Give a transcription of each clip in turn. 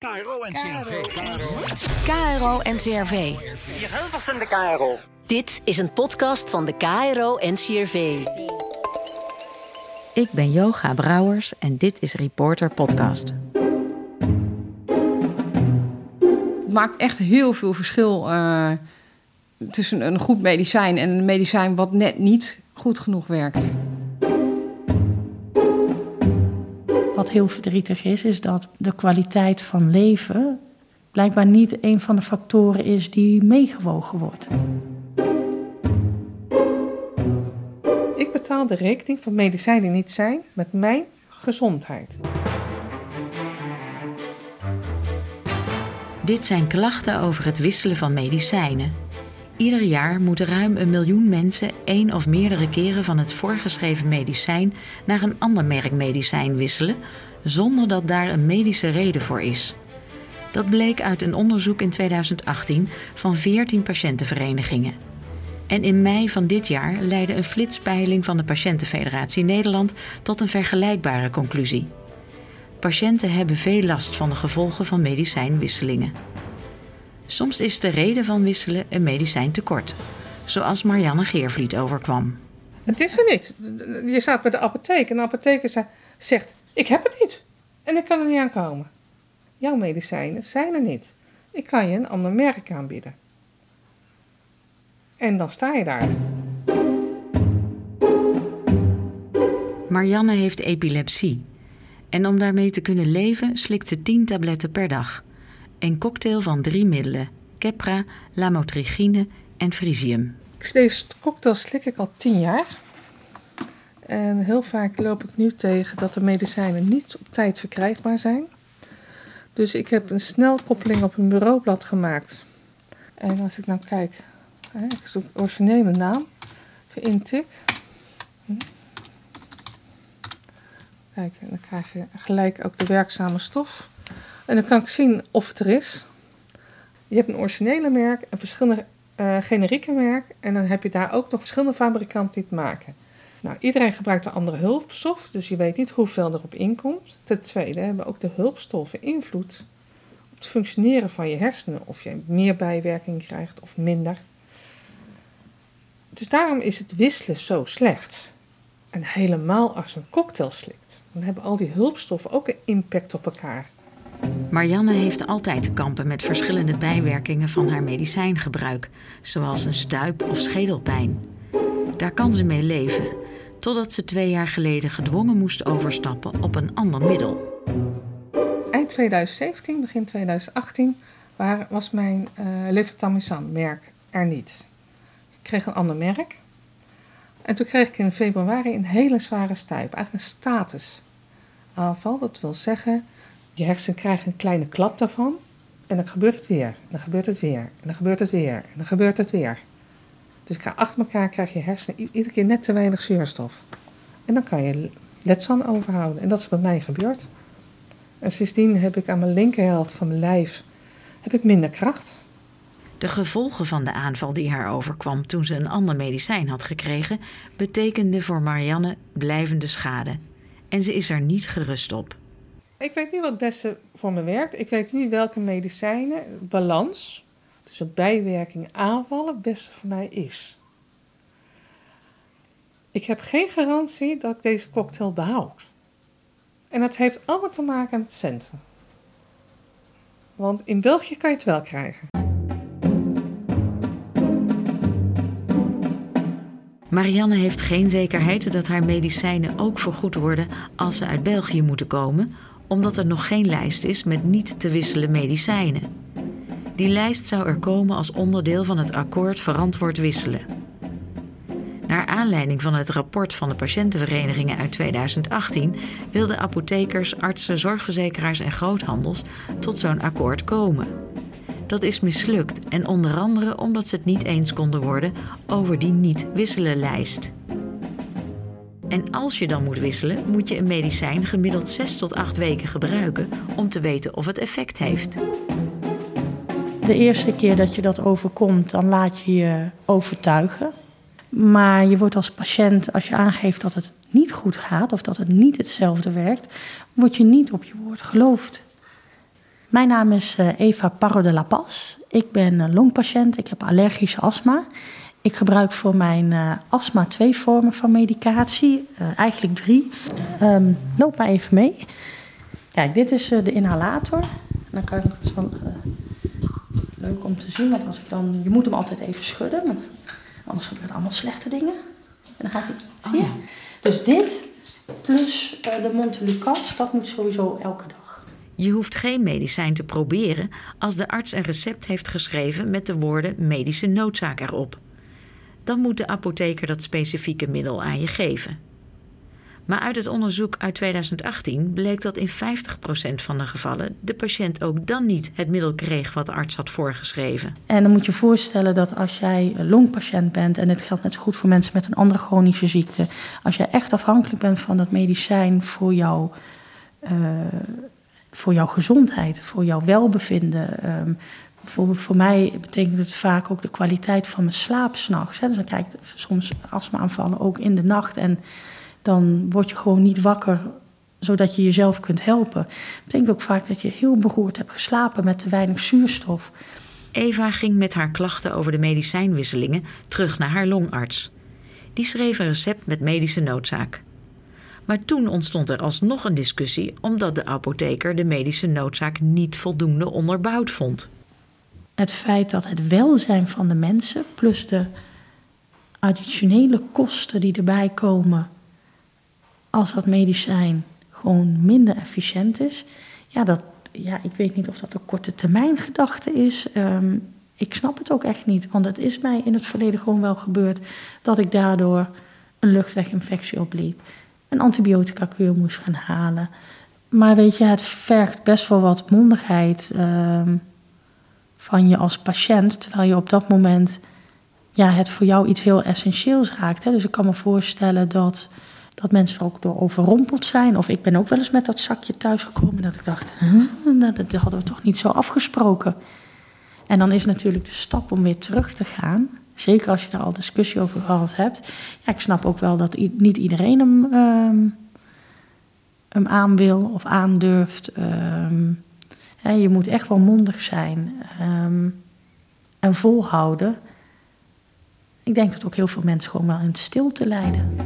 KRO en CRV. KRO en CRV. Hier Hilversum de KRO. Dit is een podcast van de KRO en CRV. Ik ben Yoga Brouwers en dit is Reporter Podcast. Het maakt echt heel veel verschil uh, tussen een goed medicijn en een medicijn wat net niet goed genoeg werkt. Wat heel verdrietig is, is dat de kwaliteit van leven blijkbaar niet een van de factoren is die meegewogen wordt. Ik betaal de rekening van medicijnen die niet zijn met mijn gezondheid. Dit zijn klachten over het wisselen van medicijnen. Ieder jaar moeten ruim een miljoen mensen één of meerdere keren van het voorgeschreven medicijn naar een ander merk medicijn wisselen, zonder dat daar een medische reden voor is. Dat bleek uit een onderzoek in 2018 van 14 patiëntenverenigingen. En in mei van dit jaar leidde een flitspeiling van de Patiëntenfederatie Nederland tot een vergelijkbare conclusie. Patiënten hebben veel last van de gevolgen van medicijnwisselingen. Soms is de reden van wisselen een medicijntekort, zoals Marianne Geervliet overkwam. Het is er niet. Je staat bij de apotheek en de apotheker zegt: Ik heb het niet en ik kan er niet aan komen. Jouw medicijnen zijn er niet. Ik kan je een ander merk aanbieden. En dan sta je daar. Marianne heeft epilepsie. En om daarmee te kunnen leven, slikt ze 10 tabletten per dag. Een cocktail van drie middelen: Keppra, lamotrigine en Frisium. Deze cocktail slik ik al 10 jaar. En heel vaak loop ik nu tegen dat de medicijnen niet op tijd verkrijgbaar zijn. Dus ik heb een snelkoppeling op een bureaublad gemaakt. En als ik nou kijk, ik zoek originele naam, intik. Hm. Kijk, en dan krijg je gelijk ook de werkzame stof. En dan kan ik zien of het er is. Je hebt een originele merk, een verschillende uh, generieke merk. En dan heb je daar ook nog verschillende fabrikanten die het maken. Nou, iedereen gebruikt een andere hulpstof, dus je weet niet hoeveel erop inkomt. Ten tweede hebben ook de hulpstoffen invloed op het functioneren van je hersenen. Of je meer bijwerking krijgt of minder. Dus daarom is het wisselen zo slecht. En helemaal als je een cocktail slikt, dan hebben al die hulpstoffen ook een impact op elkaar. Marianne heeft altijd te kampen met verschillende bijwerkingen van haar medicijngebruik, zoals een stuip- of schedelpijn. Daar kan ze mee leven, totdat ze twee jaar geleden gedwongen moest overstappen op een ander middel. Eind 2017, begin 2018 was mijn uh, levetamisan-merk er niet. Ik kreeg een ander merk. En toen kreeg ik in februari een hele zware stuip, eigenlijk een statusaanval. Dat wil zeggen, je hersenen krijgen een kleine klap daarvan. En dan gebeurt het weer. En dan gebeurt het weer. En dan gebeurt het weer. En dan gebeurt het weer. Dus achter elkaar krijg je hersenen iedere keer net te weinig zuurstof. En dan kan je letsel overhouden. En dat is bij mij gebeurd. En sindsdien heb ik aan mijn linkerhelft van mijn lijf heb ik minder kracht. De gevolgen van de aanval die haar overkwam toen ze een ander medicijn had gekregen, betekende voor Marianne blijvende schade. En ze is er niet gerust op. Ik weet nu wat het beste voor me werkt. Ik weet nu welke medicijnen, balans, dus een bijwerking aanvallen, het beste voor mij is. Ik heb geen garantie dat ik deze cocktail behoud. En dat heeft allemaal te maken met centen. Want in België kan je het wel krijgen. Marianne heeft geen zekerheid dat haar medicijnen ook vergoed worden als ze uit België moeten komen, omdat er nog geen lijst is met niet te wisselen medicijnen. Die lijst zou er komen als onderdeel van het akkoord verantwoord wisselen. Naar aanleiding van het rapport van de patiëntenverenigingen uit 2018 wilden apothekers, artsen, zorgverzekeraars en groothandels tot zo'n akkoord komen. Dat is mislukt en onder andere omdat ze het niet eens konden worden over die niet-wisselen-lijst. En als je dan moet wisselen, moet je een medicijn gemiddeld 6 tot 8 weken gebruiken om te weten of het effect heeft. De eerste keer dat je dat overkomt, dan laat je je overtuigen. Maar je wordt als patiënt, als je aangeeft dat het niet goed gaat of dat het niet hetzelfde werkt, word je niet op je woord geloofd. Mijn naam is eh, Eva Parro de la Paz. Ik ben longpatiënt, ik heb allergische astma. Ik gebruik voor mijn uh, astma twee vormen van medicatie, uh, eigenlijk drie. Um, loop maar even mee. Kijk, dit is de inhalator. Dan kan je nog eens van, leuk om te zien, want als ik dan, je moet hem altijd even schudden, want anders gebeuren allemaal slechte dingen. En dan gaat hij, zie je? Oh, dus dit plus de Montelukast, dat moet sowieso elke dag. Je hoeft geen medicijn te proberen als de arts een recept heeft geschreven met de woorden medische noodzaak erop. Dan moet de apotheker dat specifieke middel aan je geven. Maar uit het onderzoek uit 2018 bleek dat in 50% van de gevallen de patiënt ook dan niet het middel kreeg wat de arts had voorgeschreven. En dan moet je voorstellen dat als jij longpatiënt bent, en dit geldt net zo goed voor mensen met een andere chronische ziekte, als jij echt afhankelijk bent van dat medicijn voor jouw. Uh, voor jouw gezondheid, voor jouw welbevinden. Um, voor, mij betekent het vaak ook de kwaliteit van mijn slaap s'nachts. Dus dan krijg ik soms astma-aanvallen ook in de nacht. En dan word je gewoon niet wakker zodat je jezelf kunt helpen. Dat betekent ook vaak dat je heel beroerd hebt geslapen met te weinig zuurstof. Eva ging met haar klachten over de medicijnwisselingen terug naar haar longarts. Die schreef een recept met medische noodzaak. Maar toen ontstond er alsnog een discussie omdat de apotheker de medische noodzaak niet voldoende onderbouwd vond. Het feit dat het welzijn van de mensen plus de additionele kosten die erbij komen als dat medicijn gewoon minder efficiënt is, ja, dat, ja ik weet niet of dat een korte termijn gedachte is. Ehm, ik snap het ook echt niet, want het is mij in het verleden gewoon wel gebeurd dat ik daardoor een luchtweginfectie opliep een antibiotica-kuur moest gaan halen. Maar weet je, het vergt best wel wat mondigheid ehm, van je als patiënt, terwijl je op dat moment ja, het voor jou iets heel essentieels raakt. Dus ik kan me voorstellen dat, dat mensen ook door overrompeld zijn. Of ik ben ook wel eens met dat zakje thuisgekomen dat ik dacht, huh? dat hadden we toch niet zo afgesproken. En dan is natuurlijk de stap om weer terug te gaan Zeker als je daar al discussie over gehad hebt. Ja, ik snap ook wel dat niet iedereen hem, um, hem aan wil of aandurft. Um, je moet echt wel mondig zijn um, en volhouden. Ik denk dat ook heel veel mensen gewoon wel in stilte lijden.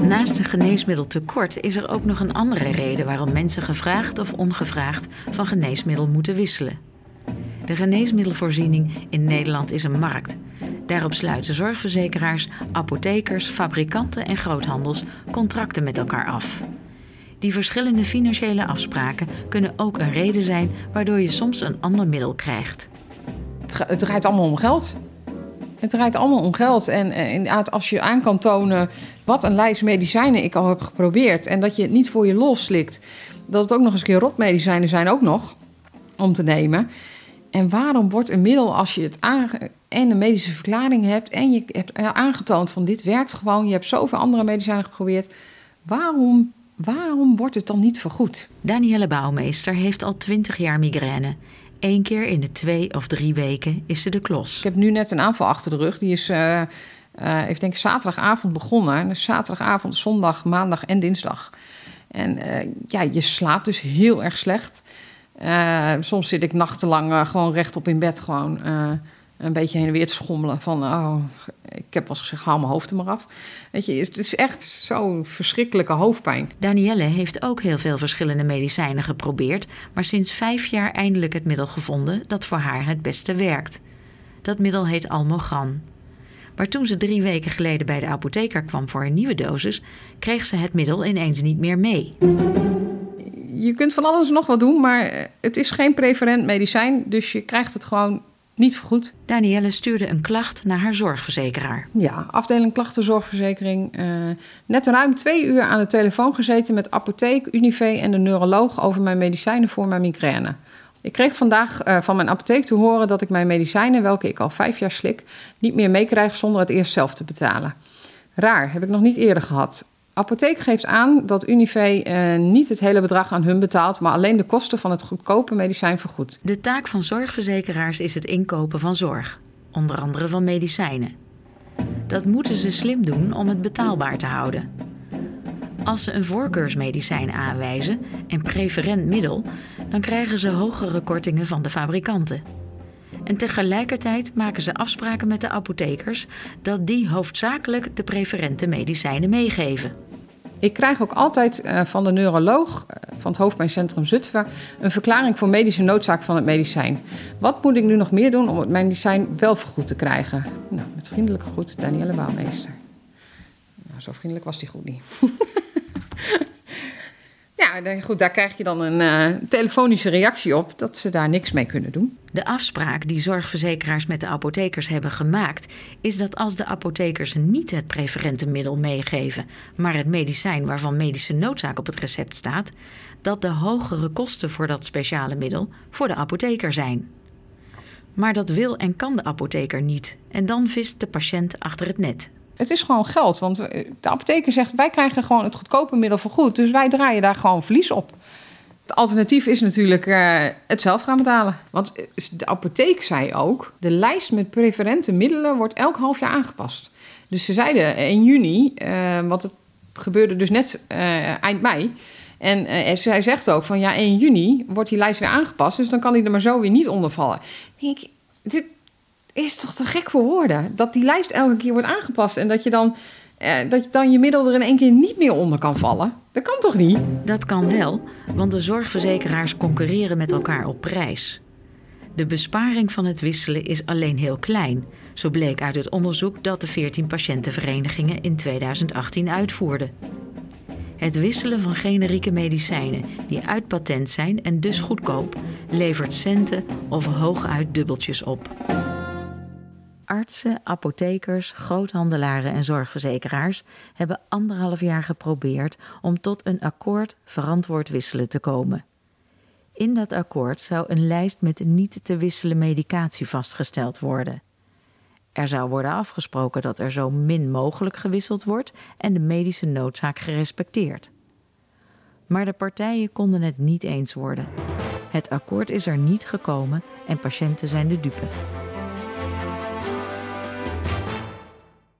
Naast een geneesmiddeltekort is er ook nog een andere reden waarom mensen gevraagd of ongevraagd van geneesmiddel moeten wisselen. De geneesmiddelvoorziening in Nederland is een markt. Daarop sluiten zorgverzekeraars, apothekers, fabrikanten en groothandels contracten met elkaar af. Die verschillende financiële afspraken kunnen ook een reden zijn waardoor je soms een ander middel krijgt. Het draait allemaal om geld. Het draait allemaal om geld. En inderdaad, als je aan kan tonen wat een lijst medicijnen ik al heb geprobeerd en dat je het niet voor je losslikt, dat het ook nog eens een keer rotmedicijnen zijn ook nog om te nemen. En waarom wordt een middel, als je het en een medische verklaring hebt en je hebt aangetoond van dit werkt gewoon, je hebt zoveel andere medicijnen geprobeerd, waarom, waarom wordt het dan niet vergoed? Danielle Bouwmeester heeft al twintig jaar migraine. Eén keer in de twee of drie weken is ze de klos. Ik heb nu net een aanval achter de rug. Die is, uh, uh, heeft denk ik zaterdagavond begonnen. Dus zaterdagavond, zondag, maandag en dinsdag. En uh, ja, je slaapt dus heel erg slecht. Soms zit ik nachtenlang gewoon rechtop in bed, gewoon een beetje heen en weer te schommelen. Van, oh, ik heb wel eens gezegd, haal mijn hoofd er maar af. Weet je, het is echt zo'n verschrikkelijke hoofdpijn. Danielle heeft ook heel veel verschillende medicijnen geprobeerd, maar sinds vijf jaar eindelijk het middel gevonden dat voor haar het beste werkt. Dat middel heet Almogan. Maar toen ze drie weken geleden bij de apotheker kwam voor een nieuwe dosis, kreeg ze het middel ineens niet meer mee je kunt van alles nog wat doen, maar het is geen preferent medicijn, dus je krijgt het gewoon niet vergoed. Danielle stuurde een klacht naar haar zorgverzekeraar. Ja, afdeling klachtenzorgverzekering. Uh, net ruim twee uur aan de telefoon gezeten met apotheek, Unive en de neuroloog over mijn medicijnen voor mijn migraine. Ik kreeg vandaag uh, van mijn apotheek te horen dat ik mijn medicijnen, welke ik al vijf jaar slik, niet meer meekrijg zonder het eerst zelf te betalen. Raar, heb ik nog niet eerder gehad. Apotheek geeft aan dat Unive eh, niet het hele bedrag aan hun betaalt, maar alleen de kosten van het goedkope medicijn vergoedt. De taak van zorgverzekeraars is het inkopen van zorg, onder andere van medicijnen. Dat moeten ze slim doen om het betaalbaar te houden. Als ze een voorkeursmedicijn aanwijzen en preferent middel, dan krijgen ze hogere kortingen van de fabrikanten. En tegelijkertijd maken ze afspraken met de apothekers dat die hoofdzakelijk de preferente medicijnen meegeven. Ik krijg ook altijd uh, van de neuroloog uh, van het hoofdpijncentrum Zutphen een verklaring voor medische noodzaak van het medicijn. Wat moet ik nu nog meer doen om het medicijn wel vergoed te krijgen? Nou, met vriendelijke groet, Danielle Bouwmeester. Nou, zo vriendelijk was die goed niet. ja, goed, daar krijg je dan een uh, telefonische reactie op dat ze daar niks mee kunnen doen. De afspraak die zorgverzekeraars met de apothekers hebben gemaakt, is dat als de apothekers niet het preferente middel meegeven, maar het medicijn waarvan medische noodzaak op het recept staat, dat de hogere kosten voor dat speciale middel voor de apotheker zijn. Maar dat wil en kan de apotheker niet, en dan vist de patiënt achter het net. Het is gewoon geld, want de apotheker zegt wij krijgen gewoon het goedkope middel vergoed, dus wij draaien daar gewoon verlies op. Het alternatief is natuurlijk uh, het zelf gaan betalen. Want de apotheek zei ook: de lijst met preferente middelen wordt elk half jaar aangepast. Dus ze zeiden in juni, uh, want het gebeurde dus net uh, eind mei. En zij zegt ook van ja, 1 juni wordt die lijst weer aangepast, dus dan kan hij er maar zo weer niet onder vallen. denk ik, is toch te gek voor woorden? Dat die lijst elke keer wordt aangepast en dat je dan eh, dat je dan je middel er in één keer niet meer onder kan vallen. Dat kan toch niet? Dat kan wel, want de zorgverzekeraars concurreren met elkaar op prijs. De besparing van het wisselen is alleen heel klein. Zo bleek uit het onderzoek dat de 14 patiëntenverenigingen in 2018 uitvoerden. Het wisselen van generieke medicijnen die uit patent zijn en dus goedkoop, levert centen of hooguit dubbeltjes op. Artsen, apothekers, groothandelaren en zorgverzekeraars hebben anderhalf jaar geprobeerd om tot een akkoord verantwoord wisselen te komen. In dat akkoord zou een lijst met niet te wisselen medicatie vastgesteld worden. Er zou worden afgesproken dat er zo min mogelijk gewisseld wordt en de medische noodzaak gerespecteerd. Maar de partijen konden het niet eens worden. Het akkoord is er niet gekomen en patiënten zijn de dupe.